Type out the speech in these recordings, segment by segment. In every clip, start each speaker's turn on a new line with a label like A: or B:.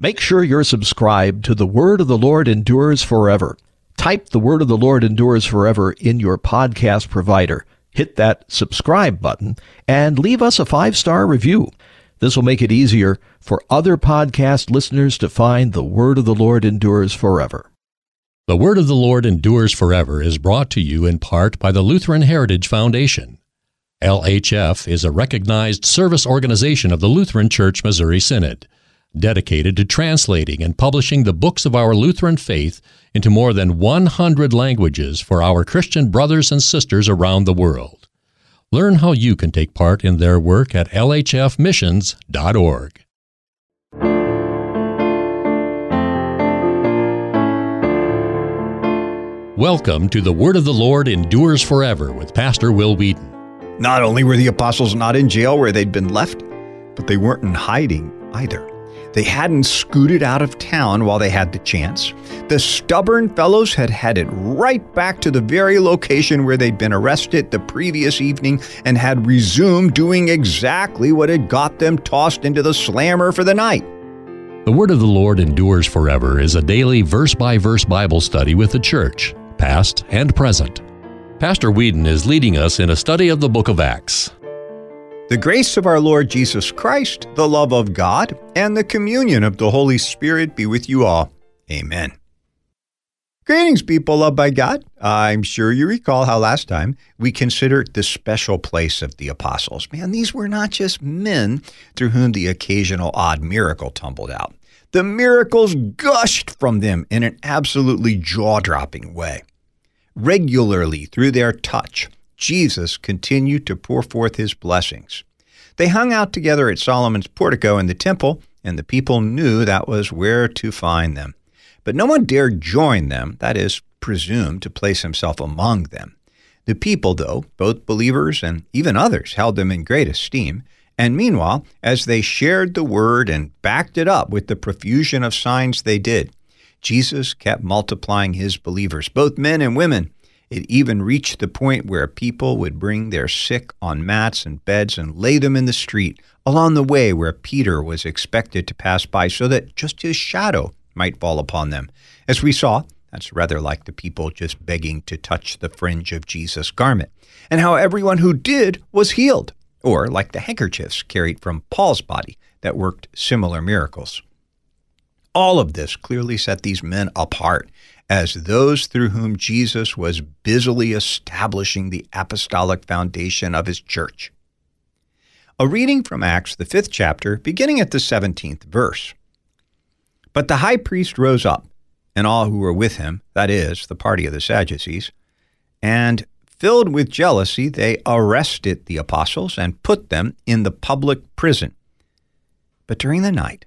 A: Make sure you're subscribed to The Word of the Lord Endures Forever. Type The Word of the Lord Endures Forever in your podcast provider. Hit that subscribe button and leave us a five star review. This will make it easier for other podcast listeners to find The Word of the Lord Endures Forever.
B: The Word of the Lord Endures Forever is brought to you in part by the Lutheran Heritage Foundation. LHF is a recognized service organization of the Lutheran Church Missouri Synod dedicated to translating and publishing the books of our Lutheran faith into more than 100 languages for our Christian brothers and sisters around the world. Learn how you can take part in their work at lhfmissions.org. Welcome to the Word of the Lord Endures Forever with Pastor Will Weedon.
C: Not only were the apostles not in jail where they'd been left, but they weren't in hiding either. They hadn't scooted out of town while they had the chance. The stubborn fellows had headed right back to the very location where they'd been arrested the previous evening and had resumed doing exactly what had got them tossed into the slammer for the night.
B: The Word of the Lord Endures Forever is a daily verse by verse Bible study with the church, past and present. Pastor Weedon is leading us in a study of the book of Acts.
C: The grace of our Lord Jesus Christ, the love of God, and the communion of the Holy Spirit be with you all. Amen. Greetings, people loved by God. I'm sure you recall how last time we considered the special place of the apostles. Man, these were not just men through whom the occasional odd miracle tumbled out. The miracles gushed from them in an absolutely jaw dropping way. Regularly, through their touch, Jesus continued to pour forth his blessings. They hung out together at Solomon's portico in the temple, and the people knew that was where to find them. But no one dared join them, that is, presume to place himself among them. The people, though, both believers and even others, held them in great esteem. And meanwhile, as they shared the word and backed it up with the profusion of signs they did, Jesus kept multiplying his believers, both men and women. It even reached the point where people would bring their sick on mats and beds and lay them in the street along the way where Peter was expected to pass by so that just his shadow might fall upon them. As we saw, that's rather like the people just begging to touch the fringe of Jesus' garment, and how everyone who did was healed, or like the handkerchiefs carried from Paul's body that worked similar miracles. All of this clearly set these men apart as those through whom Jesus was busily establishing the apostolic foundation of his church. A reading from Acts, the fifth chapter, beginning at the 17th verse. But the high priest rose up, and all who were with him, that is, the party of the Sadducees, and filled with jealousy, they arrested the apostles and put them in the public prison. But during the night,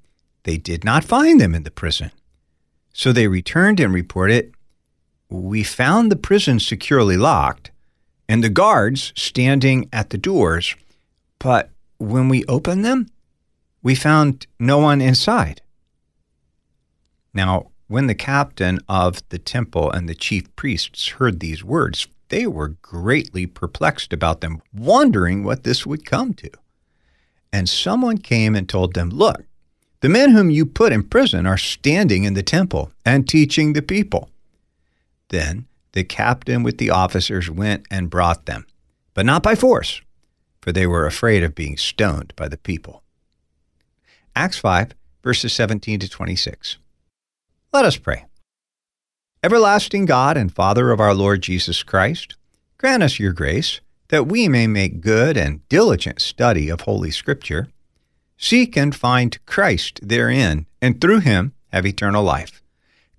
C: they did not find them in the prison. So they returned and reported, We found the prison securely locked and the guards standing at the doors, but when we opened them, we found no one inside. Now, when the captain of the temple and the chief priests heard these words, they were greatly perplexed about them, wondering what this would come to. And someone came and told them, Look, the men whom you put in prison are standing in the temple and teaching the people. Then the captain with the officers went and brought them, but not by force, for they were afraid of being stoned by the people. Acts 5, verses 17 to 26. Let us pray. Everlasting God and Father of our Lord Jesus Christ, grant us your grace that we may make good and diligent study of Holy Scripture Seek and find Christ therein, and through him have eternal life.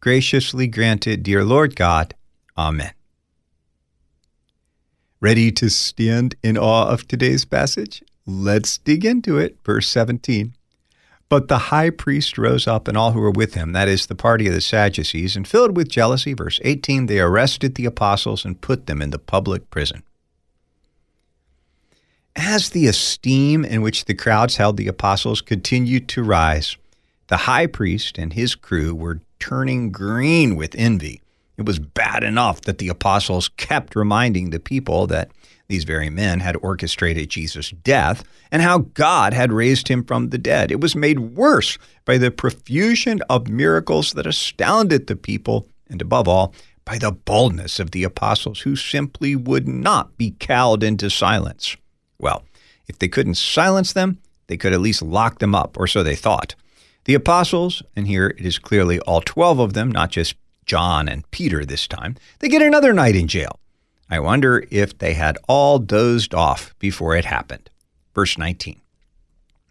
C: Graciously granted, dear Lord God. Amen. Ready to stand in awe of today's passage? Let's dig into it. Verse 17. But the high priest rose up and all who were with him, that is, the party of the Sadducees, and filled with jealousy, verse 18, they arrested the apostles and put them in the public prison. As the esteem in which the crowds held the apostles continued to rise, the high priest and his crew were turning green with envy. It was bad enough that the apostles kept reminding the people that these very men had orchestrated Jesus' death and how God had raised him from the dead. It was made worse by the profusion of miracles that astounded the people, and above all, by the boldness of the apostles who simply would not be cowed into silence. Well, if they couldn't silence them, they could at least lock them up, or so they thought. The apostles, and here it is clearly all 12 of them, not just John and Peter this time, they get another night in jail. I wonder if they had all dozed off before it happened. Verse 19.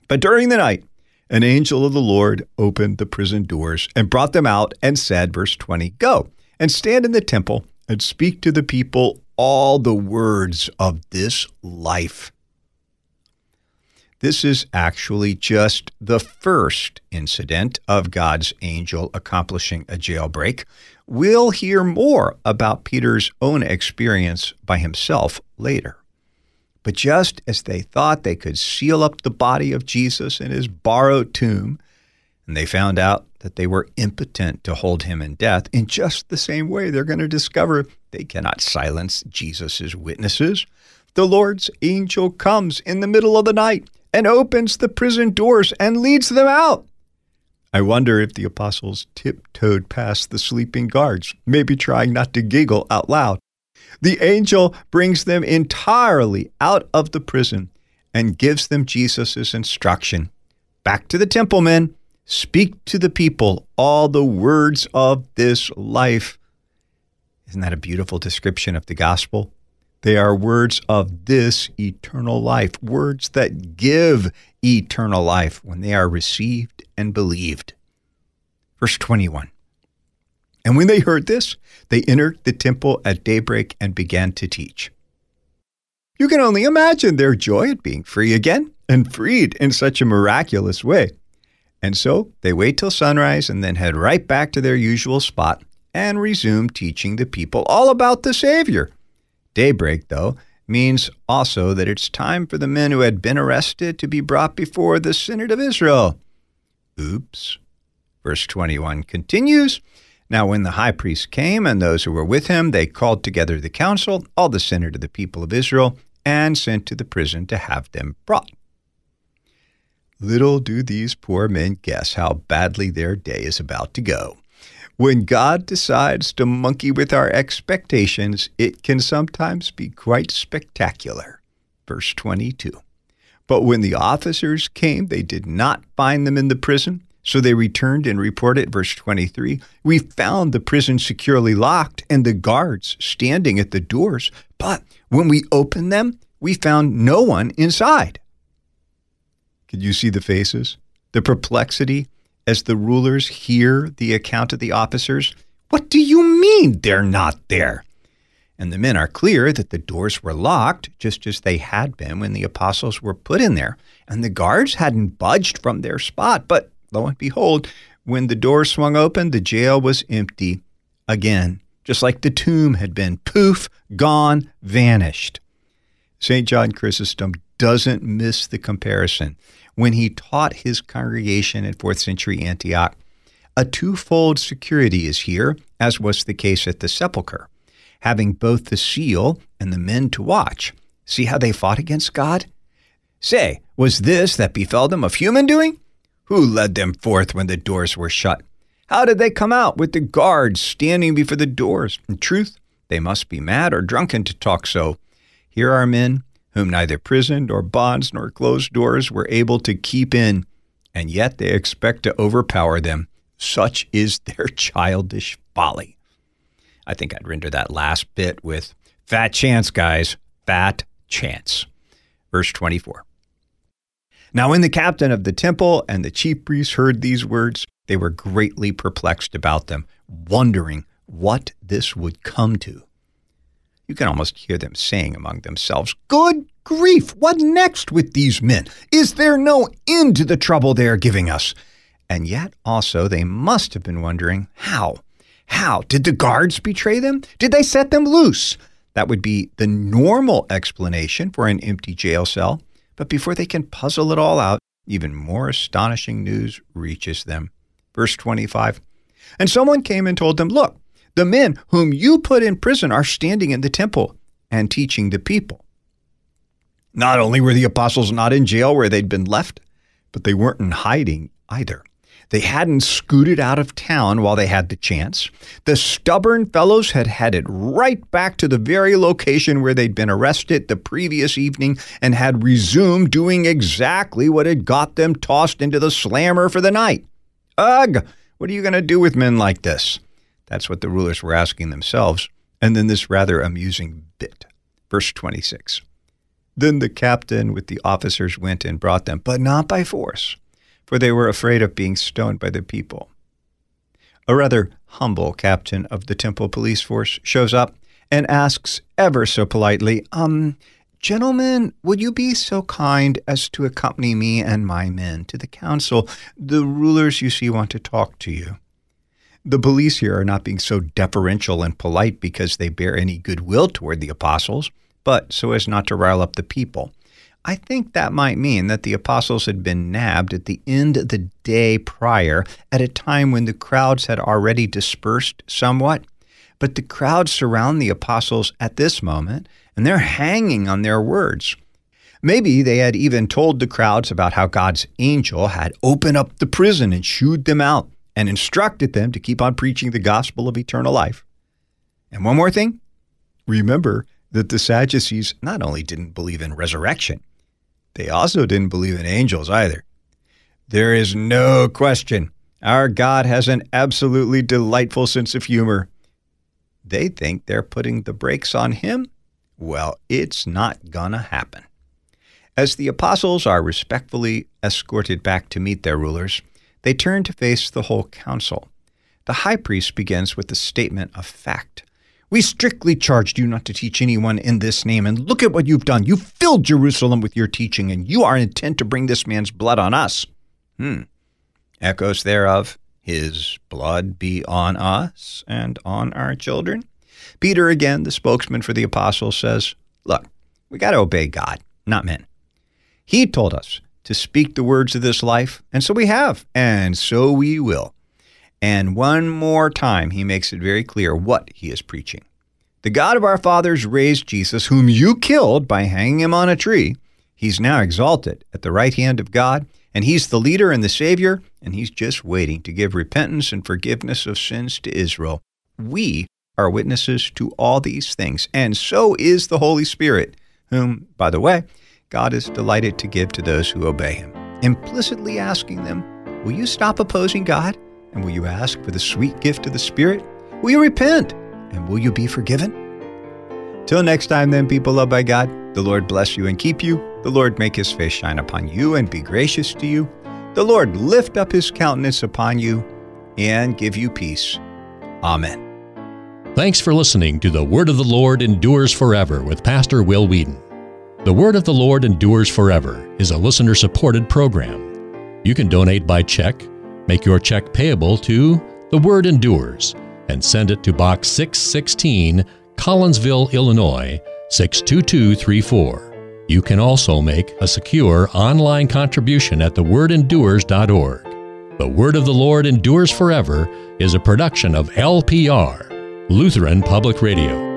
C: But during the night, an angel of the Lord opened the prison doors and brought them out and said, verse 20, Go and stand in the temple and speak to the people all the words of this life. This is actually just the first incident of God's angel accomplishing a jailbreak. We'll hear more about Peter's own experience by himself later. But just as they thought they could seal up the body of Jesus in his borrowed tomb, and they found out that they were impotent to hold him in death, in just the same way they're going to discover they cannot silence Jesus' witnesses. The Lord's angel comes in the middle of the night and opens the prison doors and leads them out. I wonder if the apostles tiptoed past the sleeping guards, maybe trying not to giggle out loud. The angel brings them entirely out of the prison and gives them Jesus' instruction. Back to the temple, men. Speak to the people all the words of this life. Isn't that a beautiful description of the gospel? They are words of this eternal life, words that give eternal life when they are received and believed. Verse 21 And when they heard this, they entered the temple at daybreak and began to teach. You can only imagine their joy at being free again and freed in such a miraculous way. And so they wait till sunrise and then head right back to their usual spot and resume teaching the people all about the Savior Daybreak, though, means also that it's time for the men who had been arrested to be brought before the Synod of Israel. Oops. Verse 21 continues Now, when the high priest came and those who were with him, they called together the council, all the Synod of the people of Israel, and sent to the prison to have them brought. Little do these poor men guess how badly their day is about to go. When God decides to monkey with our expectations, it can sometimes be quite spectacular. Verse 22. But when the officers came, they did not find them in the prison. So they returned and reported, verse 23 We found the prison securely locked and the guards standing at the doors. But when we opened them, we found no one inside. Could you see the faces? The perplexity, as the rulers hear the account of the officers, What do you mean they're not there? And the men are clear that the doors were locked, just as they had been when the apostles were put in there, and the guards hadn't budged from their spot. But lo and behold, when the door swung open, the jail was empty again, just like the tomb had been. Poof, gone, vanished. St. John Chrysostom doesn't miss the comparison when he taught his congregation in 4th century Antioch. A twofold security is here, as was the case at the sepulchre, having both the seal and the men to watch. See how they fought against God? Say, was this that befell them of human doing? Who led them forth when the doors were shut? How did they come out with the guards standing before the doors? In truth, they must be mad or drunken to talk so. Here are men whom neither prison nor bonds nor closed doors were able to keep in, and yet they expect to overpower them. Such is their childish folly. I think I'd render that last bit with fat chance, guys, fat chance. Verse 24. Now, when the captain of the temple and the chief priests heard these words, they were greatly perplexed about them, wondering what this would come to. You can almost hear them saying among themselves, Good grief, what next with these men? Is there no end to the trouble they are giving us? And yet also they must have been wondering, How? How? Did the guards betray them? Did they set them loose? That would be the normal explanation for an empty jail cell. But before they can puzzle it all out, even more astonishing news reaches them. Verse 25 And someone came and told them, Look, the men whom you put in prison are standing in the temple and teaching the people. Not only were the apostles not in jail where they'd been left, but they weren't in hiding either. They hadn't scooted out of town while they had the chance. The stubborn fellows had headed right back to the very location where they'd been arrested the previous evening and had resumed doing exactly what had got them tossed into the slammer for the night. Ugh! What are you going to do with men like this? That's what the rulers were asking themselves. And then this rather amusing bit. Verse 26. Then the captain with the officers went and brought them, but not by force for they were afraid of being stoned by the people. A rather humble captain of the temple police force shows up and asks ever so politely, Um, gentlemen, would you be so kind as to accompany me and my men to the council? The rulers, you see, want to talk to you. The police here are not being so deferential and polite because they bear any goodwill toward the apostles, but so as not to rile up the people. I think that might mean that the apostles had been nabbed at the end of the day prior, at a time when the crowds had already dispersed somewhat. But the crowds surround the apostles at this moment, and they're hanging on their words. Maybe they had even told the crowds about how God's angel had opened up the prison and shooed them out and instructed them to keep on preaching the gospel of eternal life. And one more thing remember that the Sadducees not only didn't believe in resurrection, they also didn't believe in angels either. There is no question our God has an absolutely delightful sense of humor. They think they're putting the brakes on him? Well, it's not gonna happen. As the apostles are respectfully escorted back to meet their rulers, they turn to face the whole council. The high priest begins with a statement of fact. We strictly charged you not to teach anyone in this name, and look at what you've done. You filled Jerusalem with your teaching, and you are intent to bring this man's blood on us. Hmm. Echoes thereof, his blood be on us and on our children. Peter, again, the spokesman for the apostles, says, Look, we got to obey God, not men. He told us to speak the words of this life, and so we have, and so we will. And one more time, he makes it very clear what he is preaching. The God of our fathers raised Jesus, whom you killed by hanging him on a tree. He's now exalted at the right hand of God, and he's the leader and the Savior, and he's just waiting to give repentance and forgiveness of sins to Israel. We are witnesses to all these things, and so is the Holy Spirit, whom, by the way, God is delighted to give to those who obey him, implicitly asking them, Will you stop opposing God? And will you ask for the sweet gift of the Spirit? Will you repent? And will you be forgiven? Till next time, then, people loved by God, the Lord bless you and keep you. The Lord make his face shine upon you and be gracious to you. The Lord lift up his countenance upon you and give you peace. Amen.
B: Thanks for listening to The Word of the Lord Endures Forever with Pastor Will Weedon. The Word of the Lord Endures Forever is a listener supported program. You can donate by check Make your check payable to The Word Endures and send it to Box 616, Collinsville, Illinois 62234. You can also make a secure online contribution at thewordendures.org. The Word of the Lord Endures Forever is a production of LPR, Lutheran Public Radio.